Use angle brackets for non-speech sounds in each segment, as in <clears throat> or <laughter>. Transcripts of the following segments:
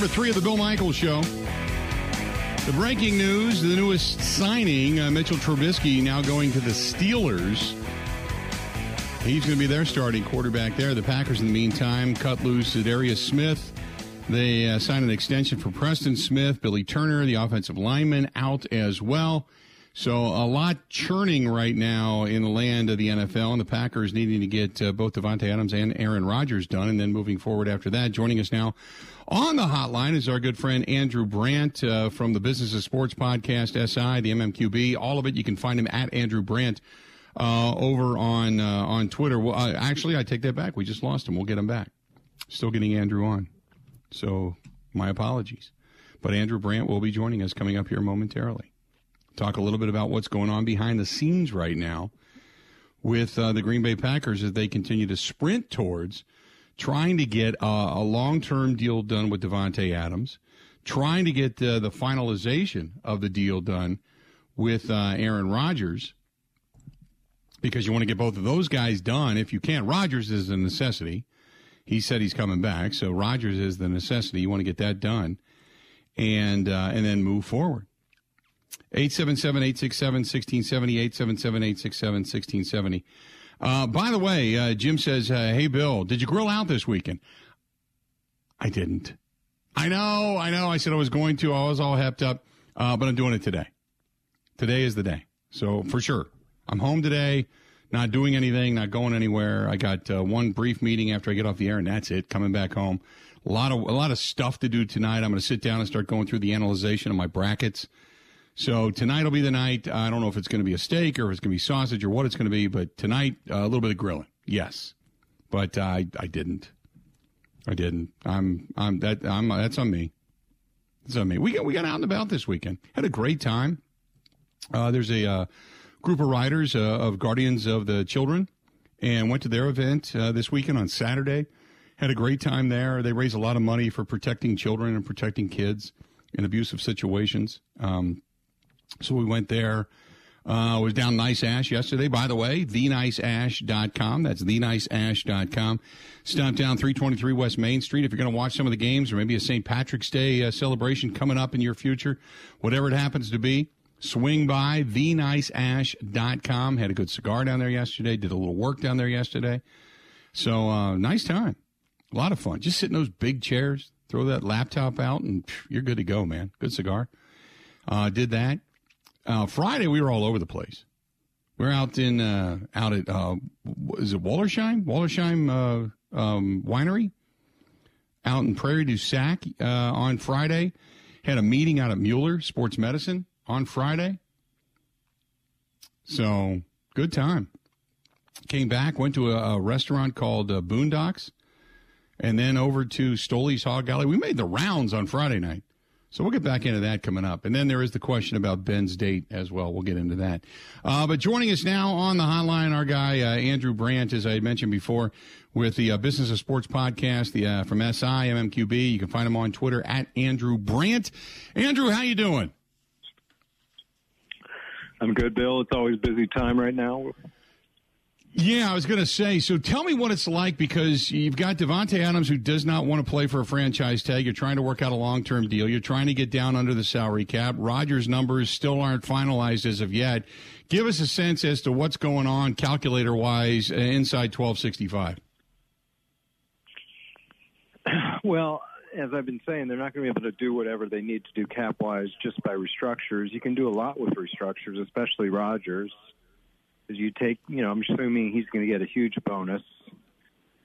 number three of the Bill Michaels Show. The breaking news the newest signing, uh, Mitchell Trubisky, now going to the Steelers. He's going to be their starting quarterback there. The Packers, in the meantime, cut loose Darius Smith. They uh, signed an extension for Preston Smith, Billy Turner, the offensive lineman, out as well. So a lot churning right now in the land of the NFL, and the Packers needing to get uh, both Davante Adams and Aaron Rodgers done, and then moving forward after that. Joining us now on the hotline is our good friend Andrew Brandt uh, from the Business of Sports podcast, SI, the MMQB. All of it you can find him at Andrew Brandt uh, over on uh, on Twitter. Well, uh, actually, I take that back. We just lost him. We'll get him back. Still getting Andrew on, so my apologies. But Andrew Brandt will be joining us coming up here momentarily talk a little bit about what's going on behind the scenes right now with uh, the Green Bay Packers as they continue to sprint towards trying to get uh, a long term deal done with Davante Adams, trying to get uh, the finalization of the deal done with uh, Aaron Rodgers. Because you want to get both of those guys done if you can. Rodgers is a necessity. He said he's coming back, so Rodgers is the necessity. You want to get that done, and uh, and then move forward. 877 867 1670, 877 867 1670. Uh, by the way, uh, Jim says, uh, Hey, Bill, did you grill out this weekend? I didn't. I know, I know. I said I was going to. I was all hepped up, uh, but I'm doing it today. Today is the day. So for sure. I'm home today, not doing anything, not going anywhere. I got uh, one brief meeting after I get off the air, and that's it. Coming back home. A lot of a lot of stuff to do tonight. I'm going to sit down and start going through the analyzation of my brackets. So tonight will be the night. I don't know if it's going to be a steak or if it's going to be sausage or what it's going to be, but tonight uh, a little bit of grilling. Yes, but uh, I I didn't. I didn't. I'm I'm that I'm that's on me. That's on me. We got we got out and about this weekend. Had a great time. Uh, there's a uh, group of riders uh, of Guardians of the Children, and went to their event uh, this weekend on Saturday. Had a great time there. They raise a lot of money for protecting children and protecting kids in abusive situations. Um, so we went there. Uh, was down Nice Ash yesterday, by the way, theniceash.com. That's theniceash.com. Stopped down 323 West Main Street. If you're going to watch some of the games or maybe a St. Patrick's Day uh, celebration coming up in your future, whatever it happens to be, swing by theniceash.com. Had a good cigar down there yesterday, did a little work down there yesterday. So, uh, nice time. A lot of fun. Just sit in those big chairs, throw that laptop out, and phew, you're good to go, man. Good cigar. Uh, did that. Uh, Friday we were all over the place. We're out in uh, out at uh, is it Wollersheim Wollersheim uh, um, Winery out in Prairie du Sac uh, on Friday. Had a meeting out at Mueller Sports Medicine on Friday. So good time. Came back, went to a, a restaurant called uh, Boondocks, and then over to Stoley's Hog Alley. We made the rounds on Friday night. So we'll get back into that coming up. And then there is the question about Ben's date as well. We'll get into that. Uh, but joining us now on the hotline, our guy, uh, Andrew Brandt, as I had mentioned before, with the uh, Business of Sports podcast the, uh, from SI, MMQB. You can find him on Twitter at Andrew Brandt. Andrew, how you doing? I'm good, Bill. It's always busy time right now. Yeah, I was going to say. So tell me what it's like because you've got Davante Adams who does not want to play for a franchise tag. You're trying to work out a long term deal. You're trying to get down under the salary cap. Rodgers' numbers still aren't finalized as of yet. Give us a sense as to what's going on calculator wise uh, inside 1265. <clears throat> Well, as I've been saying, they're not going to be able to do whatever they need to do cap wise just by restructures. You can do a lot with restructures, especially Rodgers is you take, you know, I'm assuming he's going to get a huge bonus,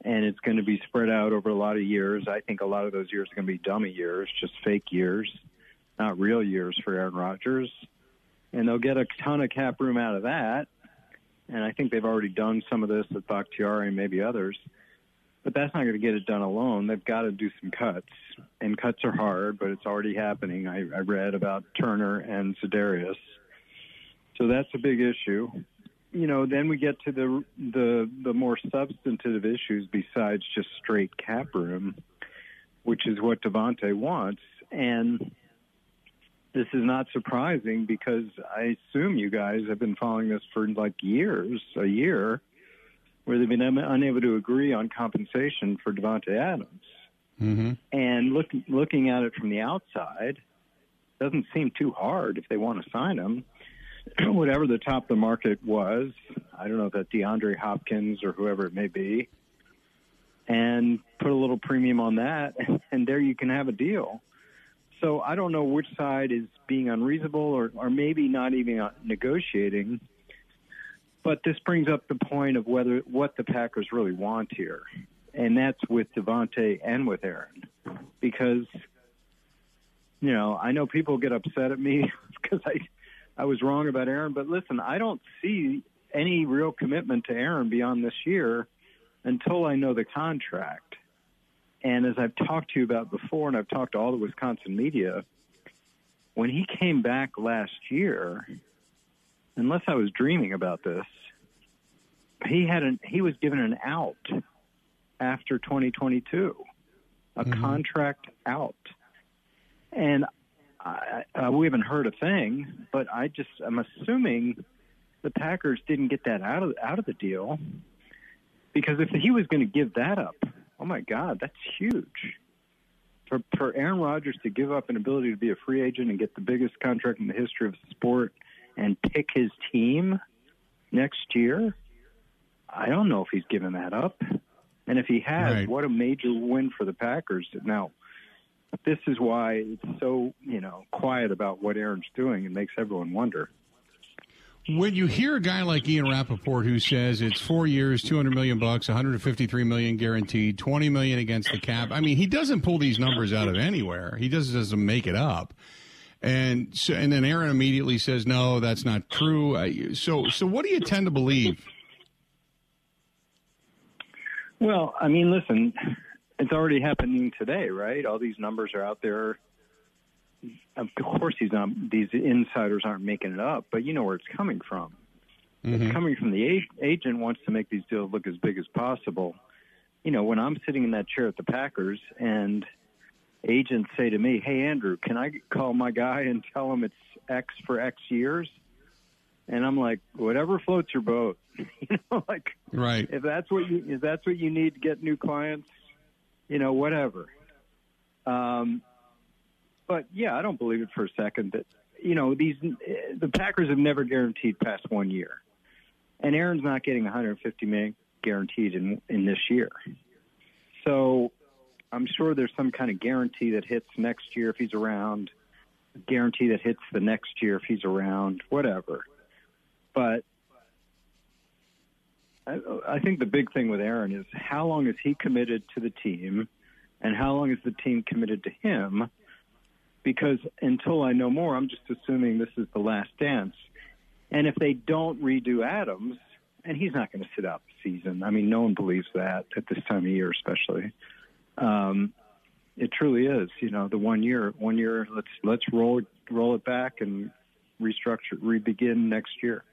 and it's going to be spread out over a lot of years. I think a lot of those years are going to be dummy years, just fake years, not real years for Aaron Rodgers. And they'll get a ton of cap room out of that. And I think they've already done some of this with Bakhtiari and maybe others. But that's not going to get it done alone. They've got to do some cuts. And cuts are hard, but it's already happening. I, I read about Turner and Za'Darius. So that's a big issue you know, then we get to the the the more substantive issues besides just straight cap room, which is what Davante wants, and this is not surprising because I assume you guys have been following this for like years, a year, where they've been unable to agree on compensation for Davante Adams. Mm-hmm. And look, looking at it from the outside, doesn't seem too hard if they want to sign him. <clears throat> Whatever the top of the market was, I don't know if that DeAndre Hopkins or whoever it may be, and put a little premium on that, <laughs> and there you can have a deal. So I don't know which side is being unreasonable or, or maybe not even negotiating. But this brings up the point of whether what the Packers really want here, and that's with Davante and with Aaron, because you know I know people get upset at me <laughs> because I I was wrong about Aaron, but listen, I don't see any real commitment to Aaron beyond this year until I know the contract. And as I've talked to you about before, and I've talked to all the Wisconsin media, when he came back last year, unless I was dreaming about this, he had an he was given an out after 2022, a mm-hmm. contract out, and I, uh, we haven't heard a thing. But I just I'm assuming the Packers didn't get that out of out of the deal because if he was going to give that up, oh my God, that's huge. For, for Aaron Rodgers to give up an ability to be a free agent and get the biggest contract in the history of the sport and pick his team next year, I don't know if he's given that up. And if he has, right. what a major win for the Packers. Now, this is why it's so, you know, quiet about what Aaron's doing. and makes everyone wonder when you hear a guy like Ian Rapoport who says it's four years, two hundred million bucks, one hundred fifty-three million guaranteed, twenty million against the cap. I mean, he doesn't pull these numbers out of anywhere. He just doesn't make it up. And so, and then Aaron immediately says, "No, that's not true." So, so what do you tend to believe? Well, I mean, listen, it's already happening today, right? All these numbers are out there of course these um, these insiders aren't making it up, but you know where it's coming from. Mm-hmm. It's coming from the agent wants to make these deals look as big as possible. You know, when I'm sitting in that chair at the Packers and agents say to me, "Hey Andrew, can I call my guy and tell him it's X for X years?" And I'm like, "Whatever floats your boat." <laughs> you know, like right. If that's what you if that's what you need to get new clients, you know, whatever. Um, but yeah, I don't believe it for a second that you know these the Packers have never guaranteed past one year, and Aaron's not getting 150 million guaranteed in in this year. So I'm sure there's some kind of guarantee that hits next year if he's around, guarantee that hits the next year if he's around, whatever. But I, I think the big thing with Aaron is how long is he committed to the team, and how long is the team committed to him because until I know more, I'm just assuming this is the last dance. And if they don't redo Adams, and he's not going to sit out the season. I mean, no one believes that at this time of year, especially. Um, it truly is. You know, the one year, one year. Let's let's roll roll it back and restructure, re-begin next year.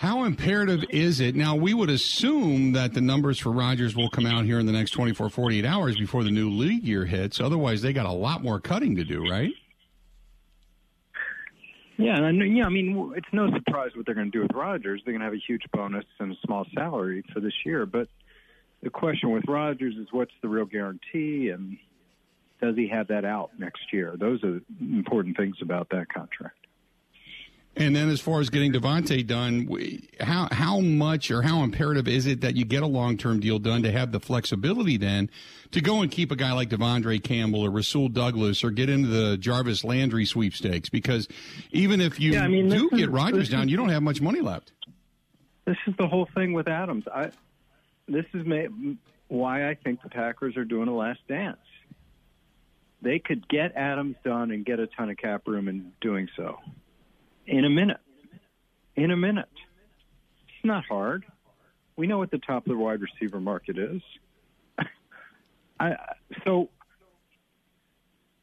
How imperative is it? Now, we would assume that the numbers for Rodgers will come out here in the next 24, 48 hours before the new league year hits. Otherwise, they got a lot more cutting to do, right? Yeah, yeah, I mean, it's no surprise what they're going to do with Rodgers. They're going to have a huge bonus and a small salary for this year. But the question with Rodgers is what's the real guarantee and does he have that out next year? Those are important things about that contract. And then, as far as getting Davante done, how how much or how imperative is it that you get a long term deal done to have the flexibility then to go and keep a guy like De'Vondre Campbell or Rasul Douglas or get into the Jarvis Landry sweepstakes? Because even if you yeah, I mean, do get Rodgers down, you don't have much money left. This is the whole thing with Adams. I this is why I think the Packers are doing a last dance. They could get Adams done and get a ton of cap room in doing so in a minute. In a minute. It's not hard. We know what the top of the wide receiver market is. <laughs> I, so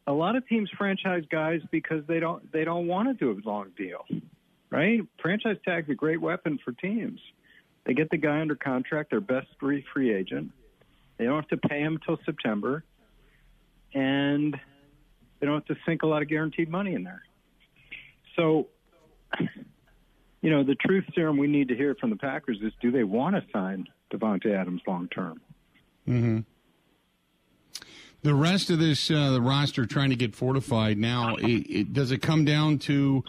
a lot of teams franchise guys because they don't they don't want to do a long deal, right? Franchise tag's a great weapon for teams. They get the guy under contract, their best free free agent. They don't have to pay him until September, and they don't have to sink a lot of guaranteed money in there. So <laughs> you know, the truth serum we need to hear from the Packers is do they want to sign Davante Adams long term? Mm-hmm. The rest of this uh, the roster trying to get fortified now. It, it, does it come down to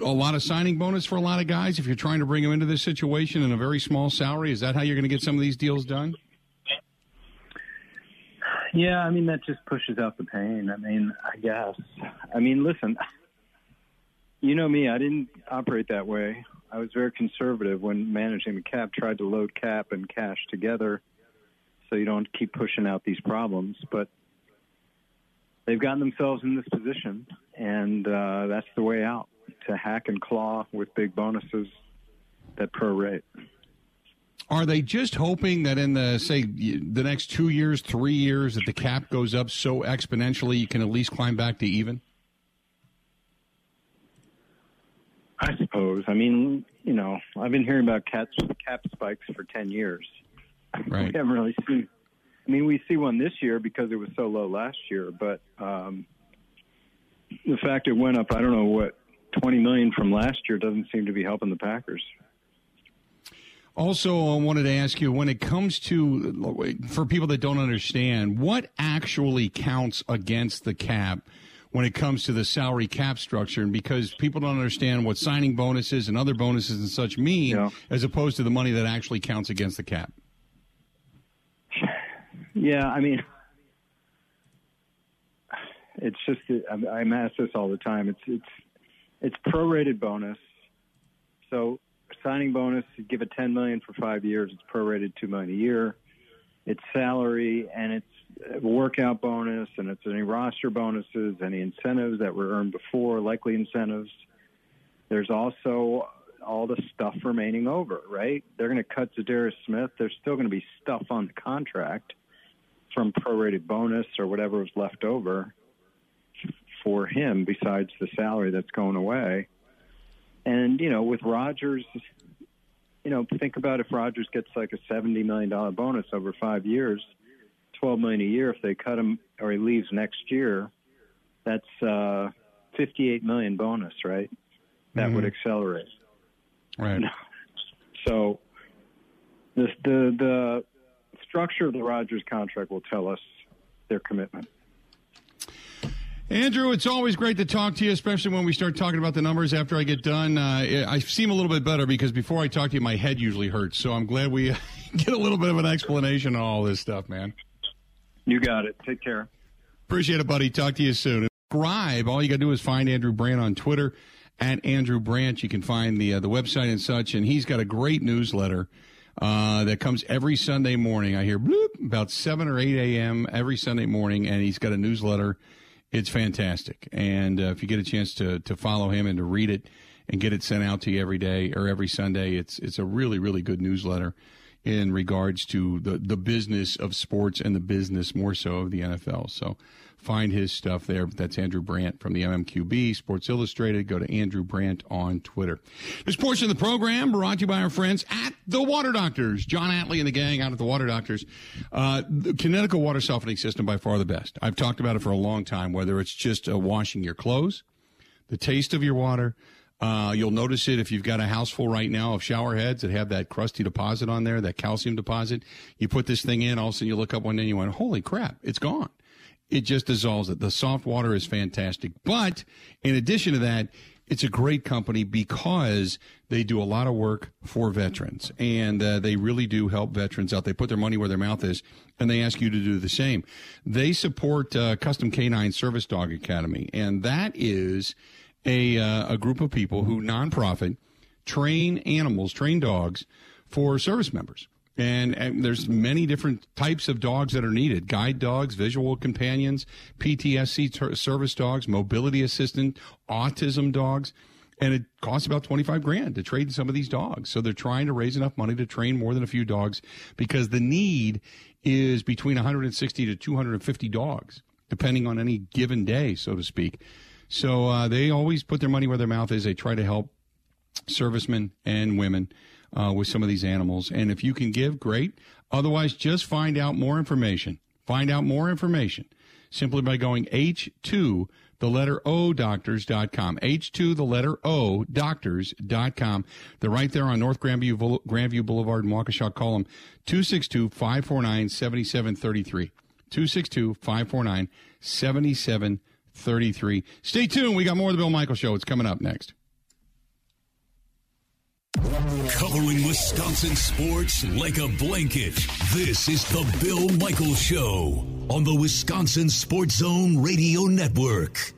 a lot of signing bonus for a lot of guys if you're trying to bring them into this situation in a very small salary? Is that how you're going to get some of these deals done? Yeah, I mean that just pushes out the pain. I mean, I guess. I mean, listen, you know me, I didn't operate that way. I was very conservative when managing the cap, tried to load cap and cash together so you don't keep pushing out these problems, but they've gotten themselves in this position and uh, that's the way out to hack and claw with big bonuses that prorate. Are they just hoping that in the say the next two years, three years, that the cap goes up so exponentially you can at least climb back to even? I suppose. I mean, you know, I've been hearing about cap cap spikes for ten years. Right. we haven't really seen. I mean, we see one this year because it was so low last year, but um, the fact it went up, I don't know what, twenty million from last year doesn't seem to be helping the Packers. Also, I wanted to ask you when it comes to, for people that don't understand, what actually counts against the cap when it comes to the salary cap structure? And because people don't understand what signing bonuses and other bonuses and such mean, yeah. as opposed to the money that actually counts against the cap. Yeah, I mean, it's just I'm asked this all the time. It's it's it's prorated bonus. So signing bonus, you give it 10 million for five years. It's prorated two million a year. It's salary and it's workout bonus and it's any roster bonuses, any incentives that were earned before, likely incentives. There's also all the stuff remaining over, right? They're going to cut Za'Darius Smith. There's still going to be stuff on the contract from prorated bonus or whatever was left over for him besides the salary that's going away. And you know, with Rodgers, you know, think about if Rodgers gets like a seventy million dollar bonus over five years, twelve million a year. If they cut him or he leaves next year, that's uh, fifty-eight million bonus, right? That mm-hmm. would accelerate. Right. <laughs> So the the the structure of the Rodgers contract will tell us their commitment. Andrew, it's always great to talk to you, especially when we start talking about the numbers after I get done. Uh, I seem a little bit better because before I talk to you, my head usually hurts. So I'm glad we <laughs> get a little bit of an explanation on all this stuff, man. You got it. Take care. Appreciate it, buddy. Talk to you soon. Subscribe. All you got to do is find Andrew Brandt on Twitter at Andrew Brandt. You can find the uh, the website and such, and he's got a great newsletter uh, that comes every Sunday morning. I hear bloop about seven or eight a.m. every Sunday morning, and he's got a newsletter it's fantastic. And uh, if you get a chance to to follow him and to read it and get it sent out to you every day or every Sunday, it's it's a really really good newsletter in regards to the the business of sports and the business more so of the NFL. So find his stuff there. That's Andrew Brandt from the MMQB, Sports Illustrated. Go to Andrew Brandt on Twitter. This portion of the program brought to you by our friends at the Water Doctors. John Atley and the gang out at the Water Doctors. Uh, the Kinetico water softening system by far the best. I've talked about it for a long time, whether it's just uh, washing your clothes, the taste of your water, uh, you'll notice it if you've got a house full right now of shower heads that have that crusty deposit on there, that calcium deposit. You put this thing in, all of a sudden you look up one day and you went, holy crap, it's gone it just dissolves it. The soft water is fantastic. But in addition to that, it's a great company because they do a lot of work for veterans and uh, they really do help veterans out. They put their money where their mouth is and they ask you to do the same. They support uh, Custom Canine Service Dog Academy, and that is a, uh, a group of people who nonprofit train animals, train dogs for service members. And, and, there's many different types of dogs that are needed. Guide dogs visual companions ptsc ter- service dogs mobility assistant autism dogs. And it costs about 25 grand to trade some of these dogs. So they're trying to raise enough money to train more than a few dogs because the need is between 160 to 250 dogs depending on any given day so to speak. So uh, they always put their money where their mouth is. They try to help servicemen and women uh, with some of these animals. And if you can give, great. Otherwise, just find out more information. Find out more information simply by going H2 the letter O doctors.com. H2 the letter O doctors.com. They're right there on North Grandview, Grandview Boulevard in Waukesha. Call them 262 549 7733. 262 549 7733. Stay tuned. We got more of the Bill Michael Show. It's coming up next. Covering Wisconsin sports like a blanket. This is the Bill Michael Show on the Wisconsin Sports Zone Radio Network.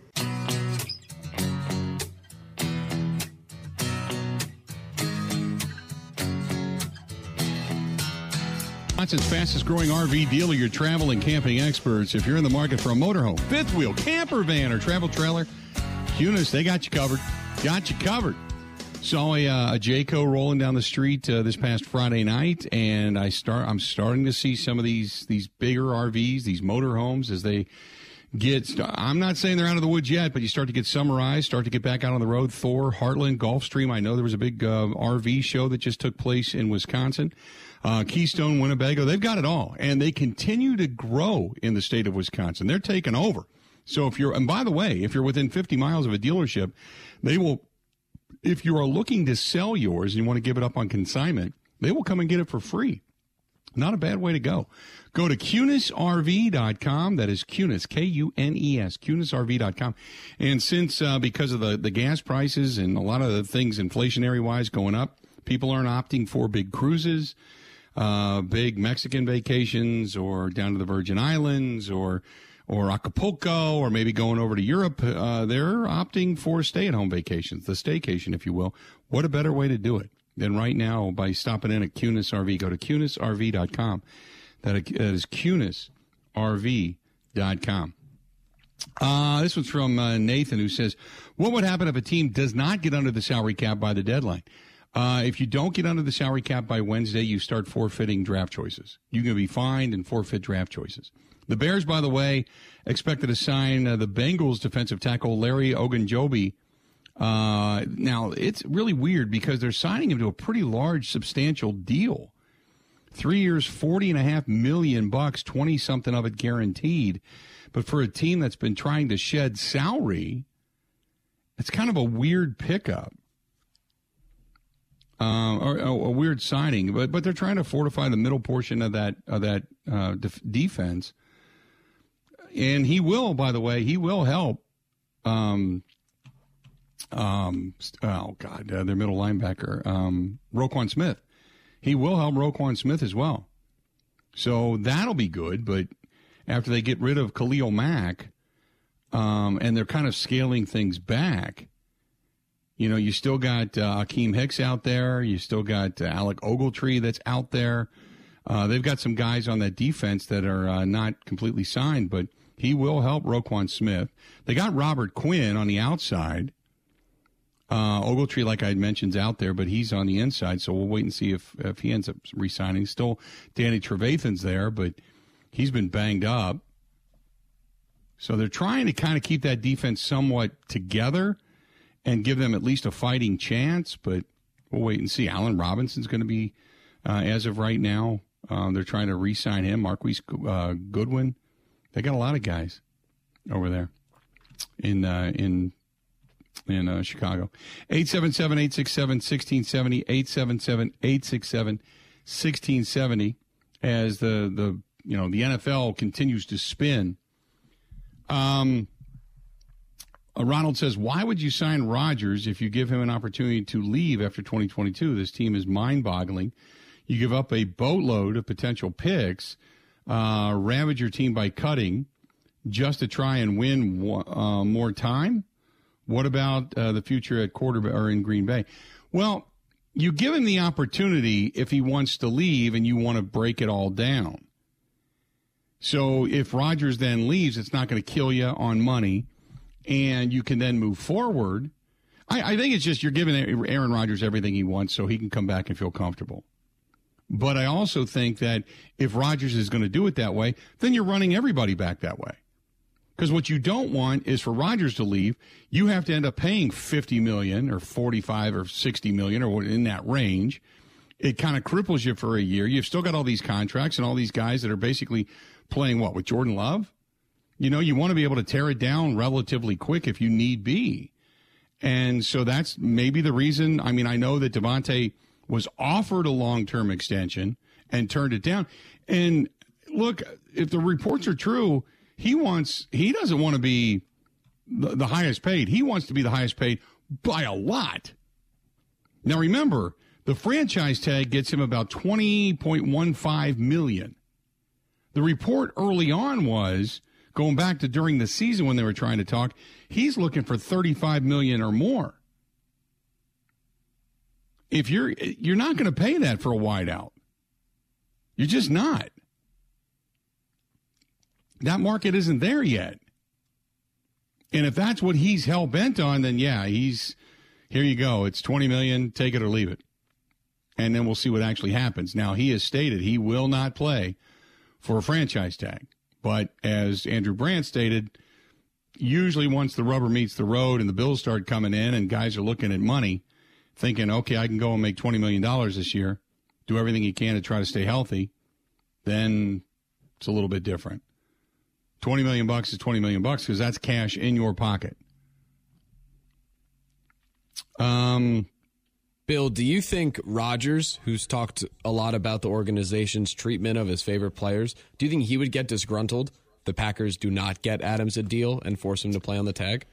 Wisconsin's fastest growing RV dealer, your travel and camping experts. If you're in the market for a motorhome, fifth wheel, camper van, or travel trailer, Kunes, they got you covered. Got you covered. Saw a, uh, a Jayco rolling down the street uh, this past Friday night, and I start. I'm starting to see some of these these bigger RVs, these motorhomes, as they get. I'm not saying they're out of the woods yet, but you start to get summarized, start to get back out on the road. Thor, Heartland, Gulfstream. I know there was a big uh, RV show that just took place in Wisconsin. Uh, Keystone, Winnebago, they've got it all, and they continue to grow in the state of Wisconsin. They're taking over. So if you're, and by the way, if you're within 50 miles of a dealership, they will if you are looking to sell yours and you want to give it up on consignment, they will come and get it for free. Not a bad way to go. Go to kunesrv.com. That is Kunes, K U N E S, kunesrv.com. And since, uh, because of the, the gas prices and a lot of the things inflationary wise going up, people aren't opting for big cruises, uh, big Mexican vacations or down to the Virgin Islands or or Acapulco or maybe going over to Europe, uh, they're opting for stay at home vacations, the staycation, if you will. What a better way to do it than right now by stopping in at Kunes RV. Go to kunesrv.com. That is kunesrv.com. Uh, this one's from uh, Nathan who says, What would happen if a team does not get under the salary cap by the deadline? Uh, if you don't get under the salary cap by Wednesday, you start forfeiting draft choices. Going to be fined and forfeit draft choices. The Bears, by the way, expected to sign uh, the Bengals defensive tackle Larry Ogunjobi. Uh, now, it's really weird because they're signing him to a pretty large, substantial deal. Three years, forty and a half million bucks, twenty something of it guaranteed. But for a team that's been trying to shed salary, it's kind of a weird pickup. Uh, or, or, a weird signing, but but they're trying to fortify the middle portion of that of that uh, def- defense and he will, by the way, he will help. Um, um, oh God, uh, their middle linebacker, um, Roquan Smith. He will help Roquan Smith as well. So that'll be good. But after they get rid of Khalil Mack, um, and they're kind of scaling things back, you know, you still got uh, Akiem Hicks out there. You still got uh, Alec Ogletree that's out there. Uh, they've got some guys on that defense that are uh, not completely signed, but he will help Roquan Smith. They got Robert Quinn on the outside. Uh, Ogletree, like I mentioned, is out there, but he's on the inside, so we'll wait and see if, if he ends up resigning. Still, Danny Trevathan's there, but he's been banged up. So they're trying to kind of keep that defense somewhat together and give them at least a fighting chance, but we'll wait and see. Allen Robinson's going to be, uh, as of right now, uh, they're trying to re sign him. Marquise uh, Goodwin they got a lot of guys over there in uh, in in uh, Chicago. 877-867-1670, 877-867-1670 as the the you know the NFL continues to spin. Um uh, Ronald says, "Why would you sign Rodgers if you give him an opportunity to leave after 2022? This team is mind-boggling. You give up a boatload of potential picks uh, ravage your team by cutting just to try and win uh, more time? What about uh, the future at quarterback or in Green Bay? Well, you give him the opportunity if he wants to leave and you want to break it all down. So if Rodgers then leaves, it's not going to kill you on money, and you can then move forward. I, I think it's just you're giving Aaron Rodgers everything he wants so he can come back and feel comfortable. But I also think that if Rodgers is going to do it that way, then you're running everybody back that way. Because what you don't want is for Rodgers to leave. You have to end up paying 50 million or 45 or 60 million or in that range. It kind of cripples you for a year. You've still got all these contracts and all these guys that are basically playing what with Jordan Love. You know, you want to be able to tear it down relatively quick if you need be. And so that's maybe the reason. I mean, I know that Davante was offered a long term extension and turned it down. And look, if the reports are true, he wants he doesn't want to be the, the highest paid. He wants to be the highest paid by a lot. Now remember, the franchise tag gets him about 20.15 million. The report early on was going back to during the season when they were trying to talk, he's looking for 35 million or more. If you're you're not going to pay that for a wideout. You're just not. That market isn't there yet. And if that's what he's hell bent on, then yeah, he's here you go. It's 20 million, take it or leave it. And then we'll see what actually happens. Now, he has stated he will not play for a franchise tag. But as Andrew Brandt stated, usually once the rubber meets the road and the bills start coming in and guys are looking at money, thinking, okay, I can go and make $20 million this year, do everything he can to try to stay healthy, then it's a little bit different. 20 million bucks is 20 million bucks because that's cash in your pocket. Um, Bill, do you think Rodgers, who's talked a lot about the organization's treatment of his favorite players, do you think he would get disgruntled? The Packers do not get Adams a deal and force him to play on the tag?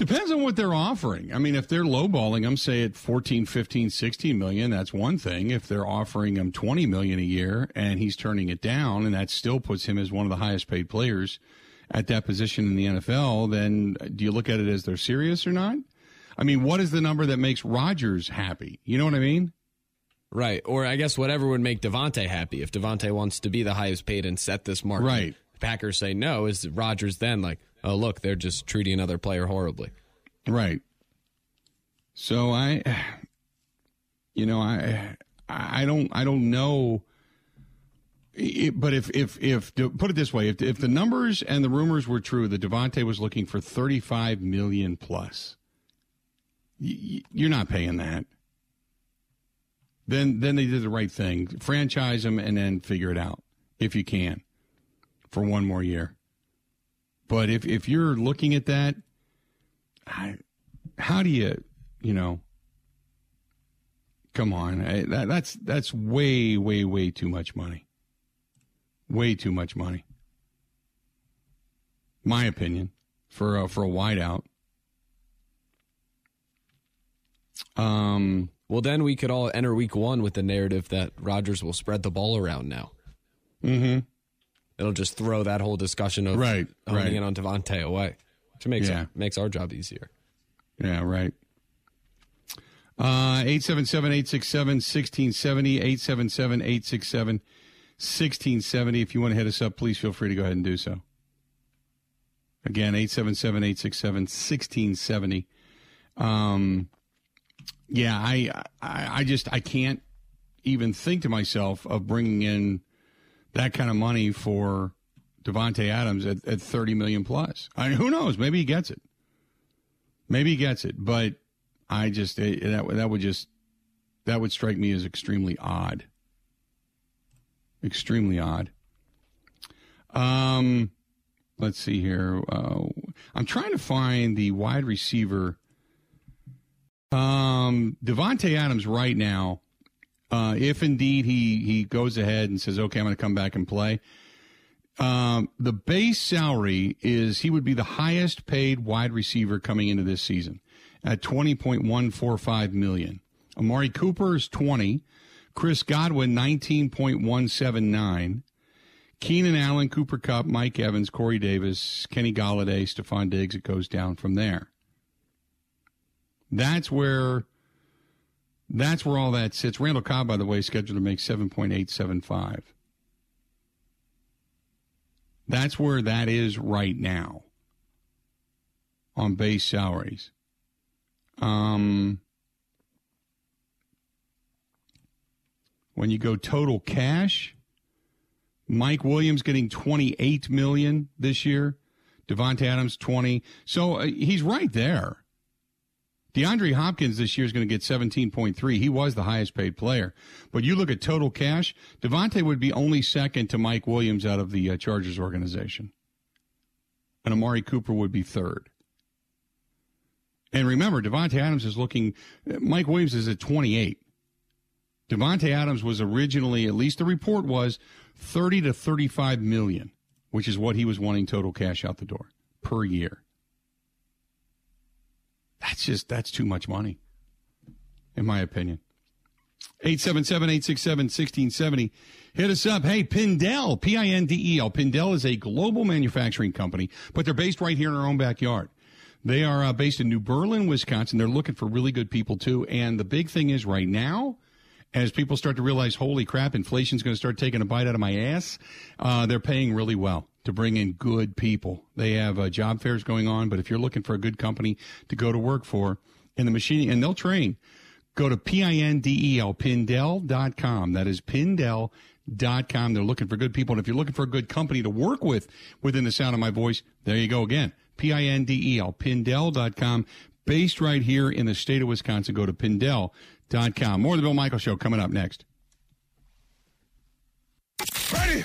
Depends on what they're offering. I mean, if they're lowballing him, say at 14, 15, 16 million, that's one thing. If they're offering him 20 million a year and he's turning it down, and that still puts him as one of the highest paid players at that position in the NFL, then do you look at it as they're serious or not? I mean, what is the number that makes Rodgers happy? You know what I mean? Right. Or I guess whatever would make Davante happy. If Davante wants to be the highest paid and set this mark. Right. Packers say no, is Rodgers then like, oh look, they're just treating another player horribly. Right. So I you know, I I don't I don't know it, but if if if put it this way, if if the numbers and the rumors were true, that Davante was looking for 35 million plus you're not paying that. Then then they did the right thing. Franchise them and then figure it out if you can for one more year. But if if you're looking at that, I, how do you, you know, come on, I, that, that's that's way way way too much money. Way too much money. My opinion for a, for a wideout. Um, well, then we could all enter week one with the narrative that Rodgers will spread the ball around now. Mm-hmm. It'll just throw that whole discussion of right, owning right. it on Davante away, which makes yeah. our, makes our job easier. Yeah, right. Uh, 877-867-1670, 877-867-1670. If you want to hit us up, please feel free to go ahead and do so. Again, 877-867-1670. Um, yeah, I, I, I just I can't even think to myself of bringing in that kind of money for Davante Adams at, at 30 million plus. I mean, who knows? Maybe he gets it. Maybe he gets it, but I just it, that that would just that would strike me as extremely odd. Extremely odd. Um, let's see here. Uh, I'm trying to find the wide receiver um, Davante Adams right now, uh, if indeed he he goes ahead and says, "Okay, I'm going to come back and play," um, the base salary is he would be the highest paid wide receiver coming into this season at twenty point one four five million. Amari Cooper is twenty. Chris Godwin nineteen point one seven nine. Keenan Allen, Cooper Kupp, Mike Evans, Corey Davis, Kenny Golladay, Stefon Diggs. It goes down from there. That's where that's where all that sits. Randall Cobb, by the way, scheduled to make seven point eight seven five. That's where that is right now on base salaries. Um, when you go total cash, Mike Williams getting 28 million this year, Davante Adams 20. So uh, he's right there. DeAndre Hopkins this year is going to get 17.3. He was the highest paid player. But you look at total cash, Davante would be only second to Mike Williams out of the uh, Chargers organization. And Amari Cooper would be third. And remember, Davante Adams is looking, Mike Williams is at 28. Davante Adams was originally, at least the report was, 30 to 35 million which is what he was wanting total cash out the door per year. That's just that's too much money, in my opinion. 877-867-1670. Hit us up. Hey, Pindel, P-I-N-D-E-L. Pindel is a global manufacturing company, but they're based right here in our own backyard. They are uh, based in New Berlin, Wisconsin. They're looking for really good people too. And the big thing is right now, as people start to realize, holy crap, inflation's going to start taking a bite out of my ass, uh, they're paying really well to bring in good people. They have uh, job fairs going on, but if you're looking for a good company to go to work for in the machining, and they'll train, go to P-I-N-D-E-L, Pindel.com. That is Pindel.com. They're looking for good people. And if you're looking for a good company to work with within the sound of my voice, there you go again. P-I-N-D-E-L, Pindel.com. Based right here in the state of Wisconsin. Go to Pindel.com. More of the Bill Michael Show coming up next. Ready?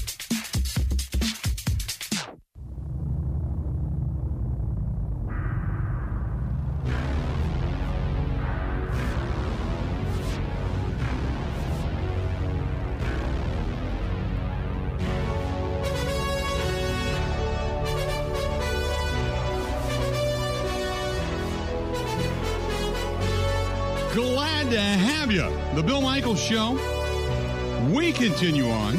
To have you. The Bill Michaels Show. We continue on.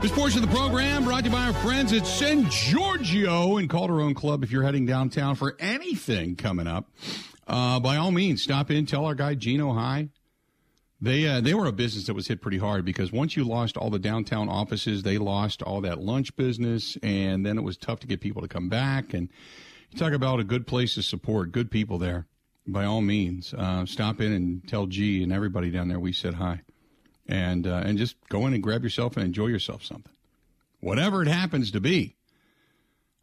This portion of the program brought to you by our friends at San Giorgio and Calderone Club. If you're heading downtown for anything coming up, uh, by all means, stop in. Tell our guy Gino hi. They uh, they were a business that was hit pretty hard because once you lost all the downtown offices, they lost all that lunch business, and then it was tough to get people to come back. And you talk about a good place to support, good people there by all means, uh, stop in and tell G and everybody down there we said hi, and uh, and just go in and grab yourself and enjoy yourself something, whatever it happens to be.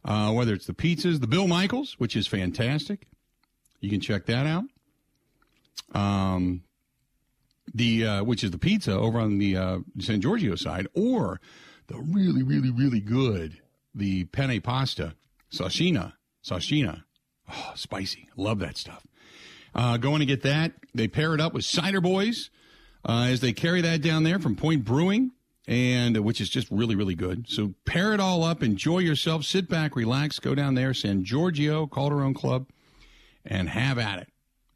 Uh, whether it's the pizzas, the Bill Michaels, which is fantastic, you can check that out. Um, the uh, which is the pizza over on the uh, San Giorgio side, or the really, really, really good the penne pasta, sashina, sashina, oh, spicy, love that stuff. Uh, going to get that. They pair it up with Cider Boys uh, as they carry that down there from Point Brewing, and uh, which is just really, really good. So pair it all up, enjoy yourself, sit back, relax, go down there, San Giorgio Calderone Club, and have at it.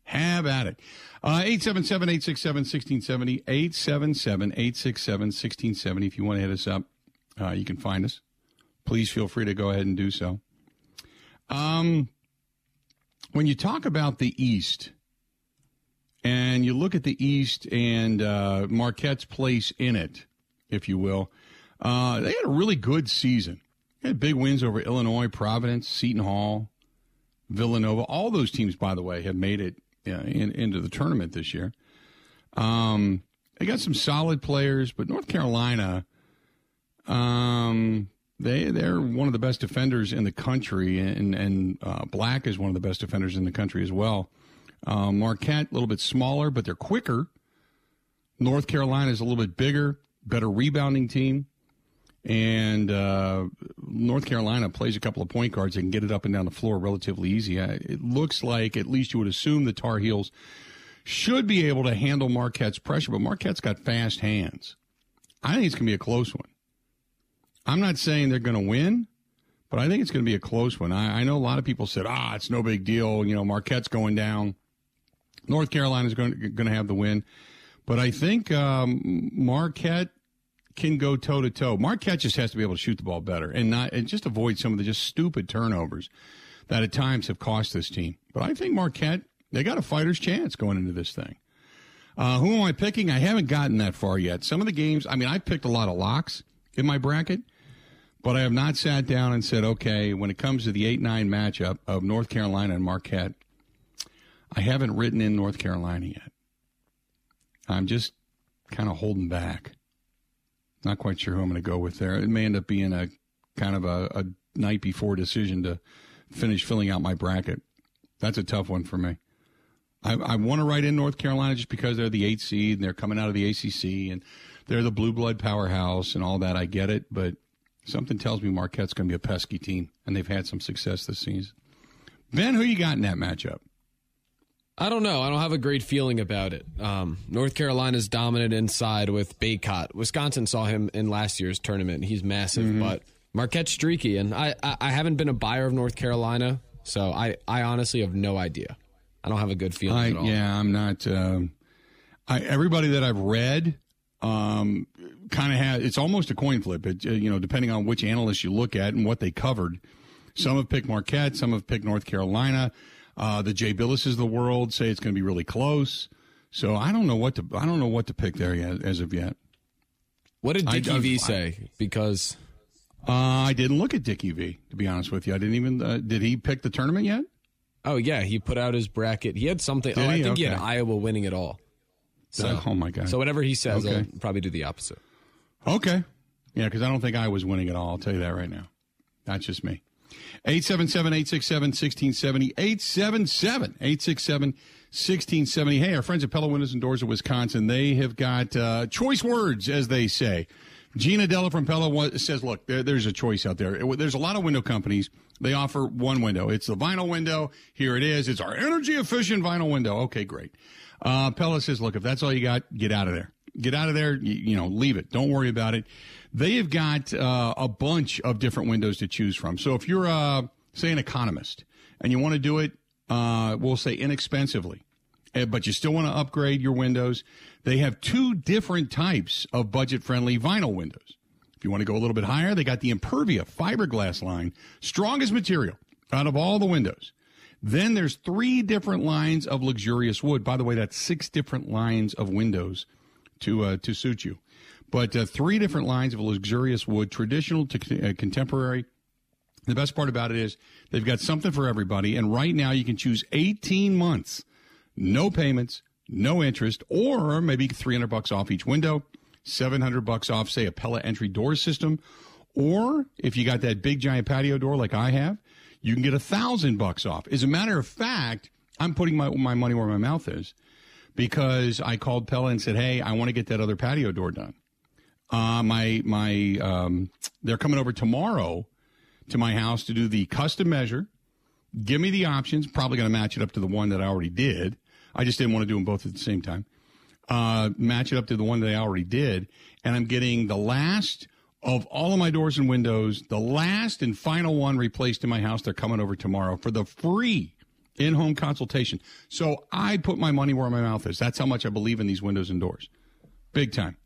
Have at it. Uh, 877 867 1670. 877 867 1670. If you want to hit us up, uh, you can find us. Please feel free to go ahead and do so. Um, when you talk about the East and you look at the East and uh, Marquette's place in it, if you will, uh, they had a really good season. They had big wins over Illinois, Providence, Seton Hall, Villanova. All those teams, by the way, have made it uh, in, into the tournament this year. Um, they got some solid players, but North Carolina, um, they they're one of the best defenders in the country, and and uh, Black is one of the best defenders in the country as well. Uh, Marquette a little bit smaller, but they're quicker. North Carolina is a little bit bigger, better rebounding team, and uh, North Carolina plays a couple of point guards and get it up and down the floor relatively easy. It looks like at least you would assume the Tar Heels should be able to handle Marquette's pressure, but Marquette's got fast hands. I think it's going to be a close one. I'm not saying they're going to win, but I think it's going to be a close one. I, I, know a lot of people said, ah, it's no big deal. You know, Marquette's going down. North Carolina's going going to have the win. But I think um, Marquette can go toe to toe. Marquette just has to be able to shoot the ball better and not and just avoid some of the just stupid turnovers that at times have cost this team. But I think Marquette they got a fighter's chance going into this thing. Uh, who am I picking? I haven't gotten that far yet. Some of the games, I mean, I picked a lot of locks in my bracket. But I have not sat down and said, okay, when it comes to the 8 9 matchup of North Carolina and Marquette, I haven't written in North Carolina yet. I'm just kind of holding back. Not quite sure who I'm going to go with there. It may end up being a kind of a, a night before decision to finish filling out my bracket. That's a tough one for me. I, I want to write in North Carolina just because they're the eight seed and they're coming out of the ACC and they're the blue blood powerhouse and all that. I get it, but Something tells me Marquette's going to be a pesky team, and they've had some success this season. Ben, who you got in that matchup? I don't know. I don't have a great feeling about it. Um, North Carolina's dominant inside with Bacot. Wisconsin saw him in last year's tournament. He's massive, mm-hmm. but Marquette's streaky, and I, I, I haven't been a buyer of North Carolina, so I, I honestly have no idea. I don't have a good feeling I, at all. Yeah, I'm not. Um, I, everybody that I've read um, kind of has. It's almost a coin flip. It, you know, depending on which analyst you look at and what they covered. Some have picked Marquette. Some have picked North Carolina. Uh, the Jay Bilases of the world say it's going to be really close. So I don't know what to I don't know what to pick there yet as of yet. What did Dickie I, V say? Because uh, I didn't look at Dickie V to be honest with you. I didn't even. Uh, did he pick the tournament yet? Oh yeah, he put out his bracket. He had something. Did oh, I think okay. he had Iowa winning it all. So, oh my god. So whatever he says, okay. I'll probably do the opposite. Okay. Yeah, because I don't think I was winning at all. I'll tell you that right now. That's just me. 877 867 1670. 877 867 1670. Hey, our friends at Pella Windows and Doors of Wisconsin, they have got uh, choice words, as they say. Gina Della from Pella says, look, there, there's a choice out there. There's a lot of window companies. They offer one window. It's the vinyl window. Here it is. It's our energy efficient vinyl window. Okay, great. Uh, Pella says, look, if that's all you got, get out of there. Get out of there. You, you know, leave it. Don't worry about it. They have got uh, a bunch of different windows to choose from. So if you're, uh, say, an economist and you want to do it, uh, we'll say inexpensively, eh, but you still want to upgrade your windows, they have two different types of budget friendly vinyl windows. If you want to go a little bit higher, they got the Impervia fiberglass line, strongest material out of all the windows. Then there's three different lines of luxurious wood. By the way, that's six different lines of windows to uh, to suit you. But uh, three different lines of luxurious wood, traditional to uh, contemporary. The best part about it is they've got something for everybody. And right now you can choose 18 months, no payments, no interest, or maybe 300 bucks off each window, 700 bucks off, say, a Pella entry door system. Or if you got that big giant patio door like I have, you can get a thousand bucks off. As a matter of fact, I'm putting my, my money where my mouth is because I called Pella and said, Hey, I want to get that other patio door done. Uh, my my um, they're coming over tomorrow to my house to do the custom measure. Give me the options. Probably going to match it up to the one that I already did. I just didn't want to do them both at the same time. Uh, match it up to the one that I already did, and I'm getting the last of all of my doors and windows, the last and final one replaced in my house. They're coming over tomorrow for the free in-home consultation. So I put my money where my mouth is. That's how much I believe in these windows and doors. Big time.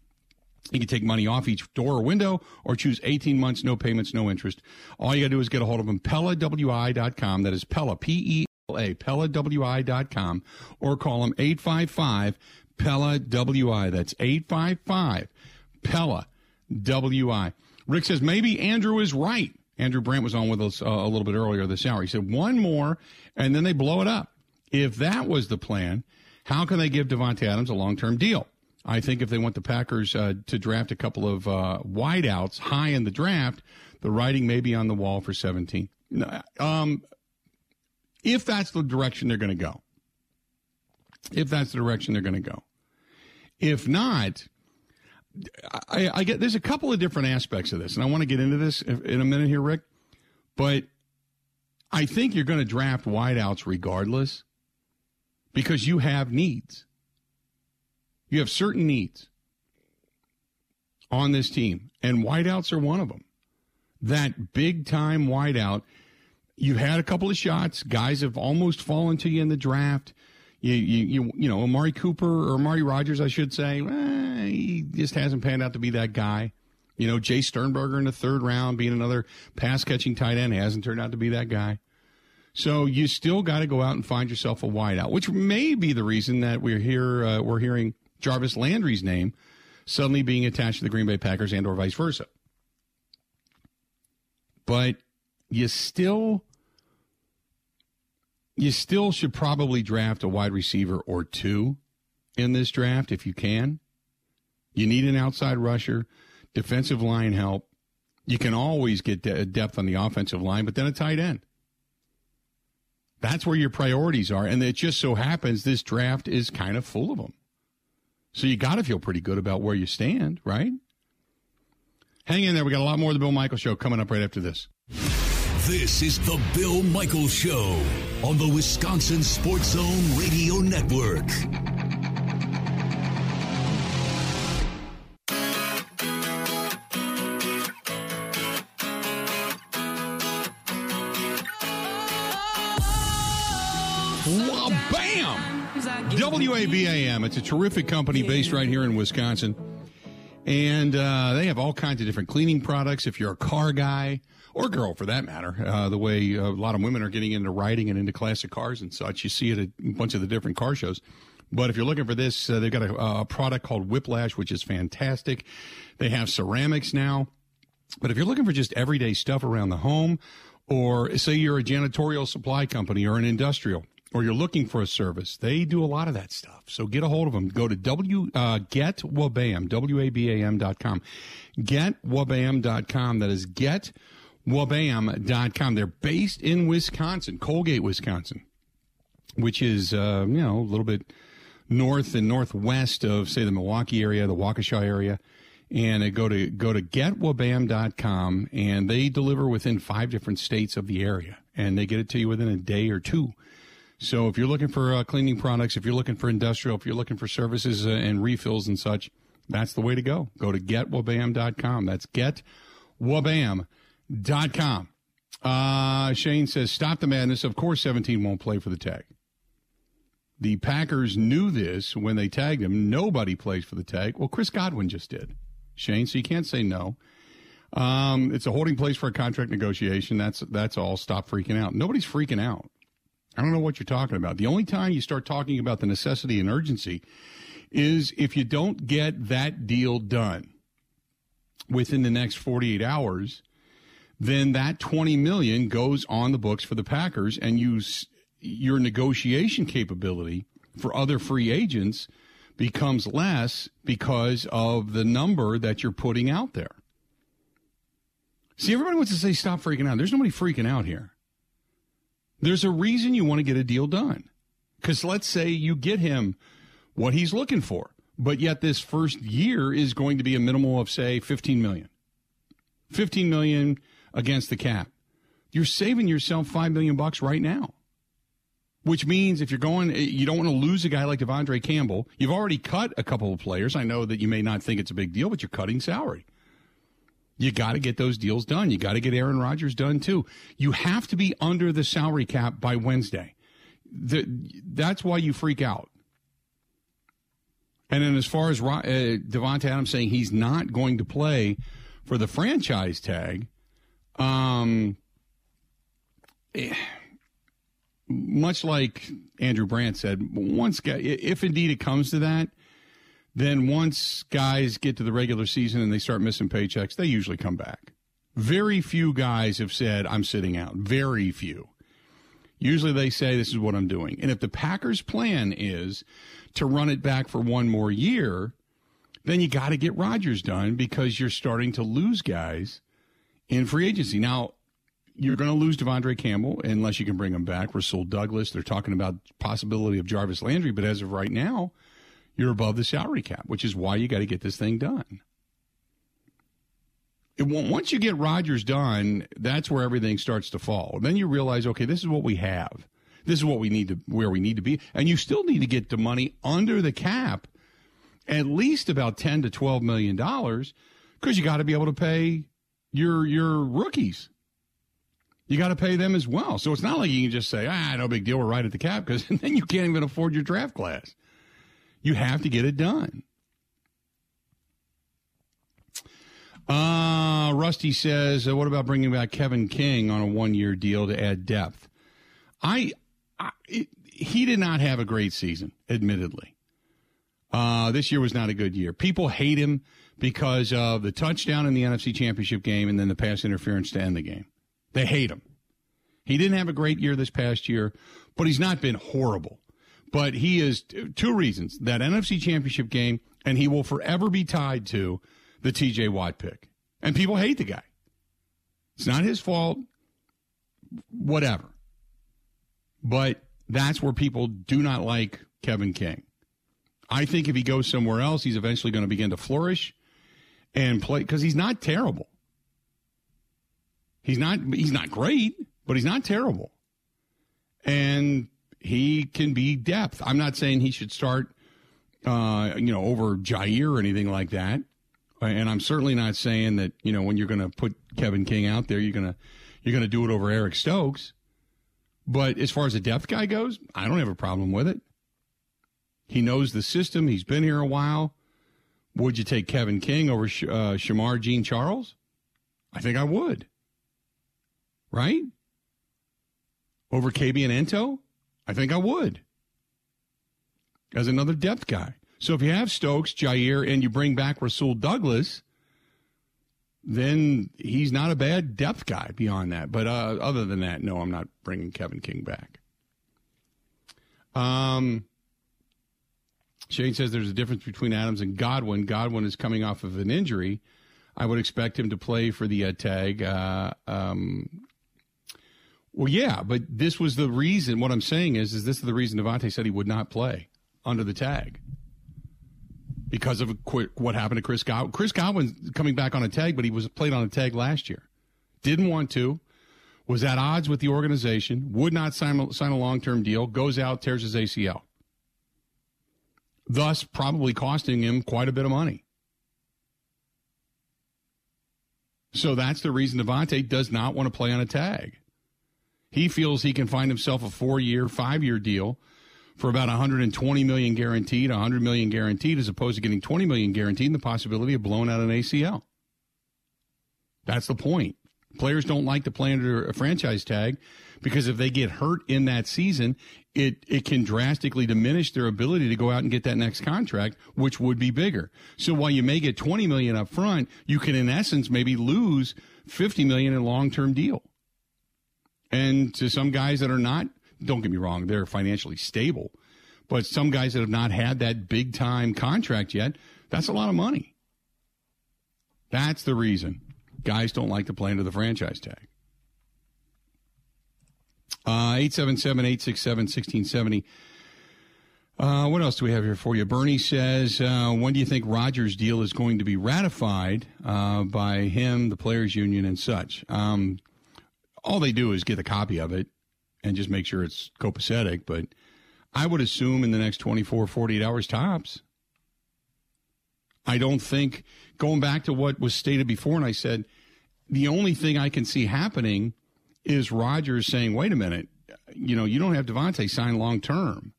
You can take money off each door or window or choose 18 months, no payments, no interest. All you got to do is get a hold of them, PellaWI.com. That is Pella, P-E-L-A, PellaWI.com, or call them 855 Pella WI. That's 855 Pella WI. Rick says maybe Andrew is right. Andrew Brandt was on with us uh, a little bit earlier this hour. He said one more, and then they blow it up. If that was the plan, how can they give Davante Adams a long term deal? I think if they want the Packers uh, to draft a couple of uh, wideouts high in the draft, the writing may be on the wall for 17. Um, if that's the direction they're going to go, if that's the direction they're going to go. If not, I, I, get there's a couple of different aspects of this, and I want to get into this in a minute here, Rick. But I think you're going to draft wideouts regardless because you have needs. You have certain needs on this team, and wideouts are one of them. That big time wideout, you've had a couple of shots. Guys have almost fallen to you in the draft. You, you, you, you know, Amari Cooper or Amari Rodgers, I should say, eh, he just hasn't panned out to be that guy. You know, Jace Sternberger in the third round, being another pass catching tight end, hasn't turned out to be that guy. So you still got to go out and find yourself a wideout, which may be the reason that we're here. Uh, we're hearing Jarvis Landry's name suddenly being attached to the Green Bay Packers and or vice versa. But you still you still should probably draft a wide receiver or two in this draft if you can. You need an outside rusher, defensive line help. You can always get de- depth on the offensive line, but then a tight end. That's where your priorities are. And it just so happens this draft is kind of full of them. So you got to feel pretty good about where you stand, right? Hang in there. We got a lot more of the Bill Michael Show coming up right after this. This is the Bill Michael Show on the Wisconsin Sports Zone Radio Network. Bam! WABAM. It's a terrific company based right here in Wisconsin. And uh, they have all kinds of different cleaning products. If you're a car guy or girl for that matter, uh, the way a lot of women are getting into riding and into classic cars and such, you see it at a bunch of the different car shows. But if you're looking for this, uh, they've got a, a product called Whiplash, which is fantastic. They have ceramics now. But if you're looking for just everyday stuff around the home, or say you're a janitorial supply company or an industrial, or you're looking for a service, they do a lot of that stuff. So get a hold of them. Go to w uh, getwabam w a b a m dot com, getwabam dot com. That is getwabam dot com. They're based in Wisconsin, Colgate, Wisconsin, which is uh, you know a little bit north and northwest of say the Milwaukee area, the Waukesha area. And go to go to getwabam.com and they deliver within five different states of the area and they get it to you within a day or two. So if you're looking for uh, cleaning products, if you're looking for industrial, if you're looking for services uh, and refills and such, that's the way to go. Go to getwabam.com. That's getwabam.com. Uh, Shane says, stop the madness. Of course, 17 won't play for the tag. The Packers knew this when they tagged him. Nobody plays for the tag. Well, Chris Godwin just did, Shane, so you can't say no. Um, it's a holding place for a contract negotiation. That's that's all. Stop freaking out. Nobody's freaking out. I don't know what you're talking about. The only time you start talking about the necessity and urgency is if you don't get that deal done within the next 48 hours, then that 20 million goes on the books for the Packers and use your negotiation capability for other free agents becomes less because of the number that you're putting out there. See, everybody wants to say stop freaking out. There's nobody freaking out here. There's a reason you want to get a deal done. Because let's say you get him what he's looking for, but yet this first year is going to be a minimal of, say, 15 million. 15 million against the cap. You're saving yourself 5 million bucks right now. Which means if you're going, you don't want to lose a guy like De'Vondre Campbell. You've already cut a couple of players. I know that you may not think it's a big deal, but you're cutting salary. You got to get those deals done. You got to get Aaron Rodgers done too. You have to be under the salary cap by Wednesday. The, that's why you freak out. And then as far as uh, Adams saying he's not going to play for the franchise tag, um, eh, much like Andrew Brandt said, once if indeed it comes to that, then once guys get to the regular season and they start missing paychecks, they usually come back. Very few guys have said, I'm sitting out. Very few. Usually they say, This is what I'm doing. And if the Packers' plan is to run it back for one more year, then you got to get Rodgers done because you're starting to lose guys in free agency. Now, you're going to lose De'Vondre Campbell unless you can bring him back. Rasul Douglas, they're talking about possibility of Jarvis Landry, but as of right now, you're above the salary cap, which is why you got to get this thing done. It, once you get Rodgers done, that's where everything starts to fall. Then you realize, okay, this is what we have. This is what we need to where we need to be, and you still need to get the money under the cap, at least about ten to twelve million dollars, because you got to be able to pay your your rookies. You got to pay them as well. So it's not like you can just say, ah, no big deal, we're right at the cap, because <laughs> then you can't even afford your draft class. You have to get it done. Uh, Rusty says, uh, what about bringing back Kevin King on a one year deal to add depth? I, I it, he did not have a great season, admittedly. Uh, this year was not a good year. People hate him because of the touchdown in the NFC Championship game and then the pass interference to end the game. They hate him. He didn't have a great year this past year, but he's not been horrible. But he is two reasons that NFC Championship game, and he will forever be tied to the TJ Watt pick. And people hate the guy. It's not his fault, whatever. But that's where people do not like Kevin King. I think if he goes somewhere else, he's eventually going to begin to flourish and play because he's not terrible. He's not he's not great, but he's not terrible. and he can be depth. I'm not saying he should start, uh, you know, over Jair or anything like that. And I'm certainly not saying that you know when you're to put Kevin King out there, you're gonna you're gonna do it over Eric Stokes. But as far as the depth guy goes, I don't have a problem with it. He knows the system. He's been here a while. Would you take Kevin King over Sh- uh, Shemar Jean Charles? I think I would. Right? Over Kabion Ento? I think I would. As another depth guy. So if you have Stokes, Jair, and you bring back Rasul Douglas, then he's not a bad depth guy beyond that. But uh, other than that, no, I'm not bringing Kevin King back. Um, Shane says there's a difference between Adams and Godwin. Godwin is coming off of an injury. I would expect him to play for the uh, tag. Uh, um, well, yeah, but this was the reason. What I'm saying is, is this is the reason Davante said he would not play under the tag because of what happened to Chris Godwin. Chris Godwin coming back on a tag, but he was played on a tag last year. Didn't want to. Was at odds with the organization. Would not sign, sign a long term deal. Goes out, tears his ACL. Thus, probably costing him quite a bit of money. So that's the reason Davante does not want to play on a tag. He feels he can find himself a four year, five year deal for about 120 million guaranteed, 100 million guaranteed, as opposed to getting 20 million guaranteed and the possibility of blowing out an ACL. That's the point. Players don't like to play under a franchise tag because if they get hurt in that season, it, it can drastically diminish their ability to go out and get that next contract, which would be bigger. So while you may get 20 million up front, you can in essence maybe lose 50 million in a long term deal. And to some guys that are not don't get me wrong, they're financially stable. But some guys that have not had that big time contract yet, that's a lot of money. That's the reason guys don't like to play under the franchise tag. Uh, 877 867 1670. Uh, what else do we have here for you? Bernie says, uh, when do you think Rodgers' deal is going to be ratified uh, by him, the players' union, and such? Um, all they do is get a copy of it and just make sure it's copacetic. But I would assume in the next 24, 48 hours tops. I don't think, going back to what was stated before, and I said, the only thing I can see happening is Rodgers saying, wait a minute, you know, you don't have Davante signed long term.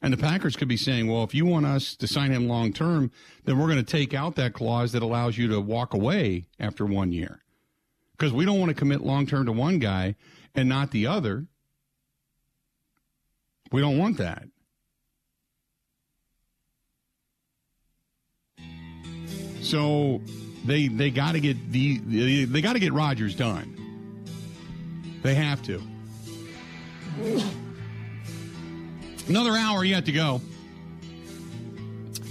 And the Packers could be saying, well, if you want us to sign him long term, then we're going to take out that clause that allows you to walk away after one year. Because we don't want to commit long term to one guy and not the other. We don't want that. So they they got to get the they, got to get Rodgers done. They have to. Another hour yet to go.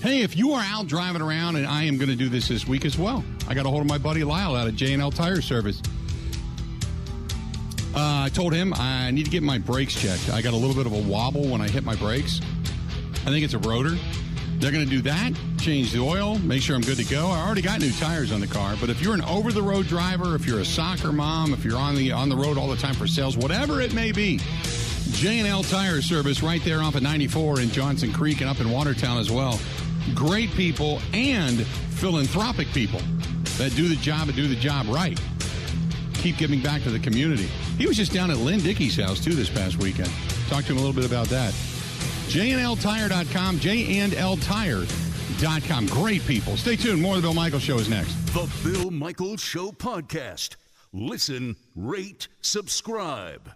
Hey, if you are out driving around, and I am going to do this this week as well, I got a hold of my buddy Lyle out of J&L Tire Service. Uh, I told him I need to get my brakes checked. I got a little bit of a wobble when I hit my brakes. I think it's a rotor. They're going to do that, change the oil, make sure I'm good to go. I already got new tires on the car, but if you're an over-the-road driver, if you're a soccer mom, if you're on the on the road all the time for sales, whatever it may be, J&L Tire Service right there off of 94 in Johnson Creek and up in Watertown as well. Great people and philanthropic people that do the job and do the job right. Keep giving back to the community. He was just down at Lynn Dickey's house, too, this past weekend. Talked to him a little bit about that. JNLTire.com, JNLTire.com. Great people. Stay tuned. More of the Bill Michaels Show is next. The Bill Michaels Show podcast. Listen, rate, subscribe.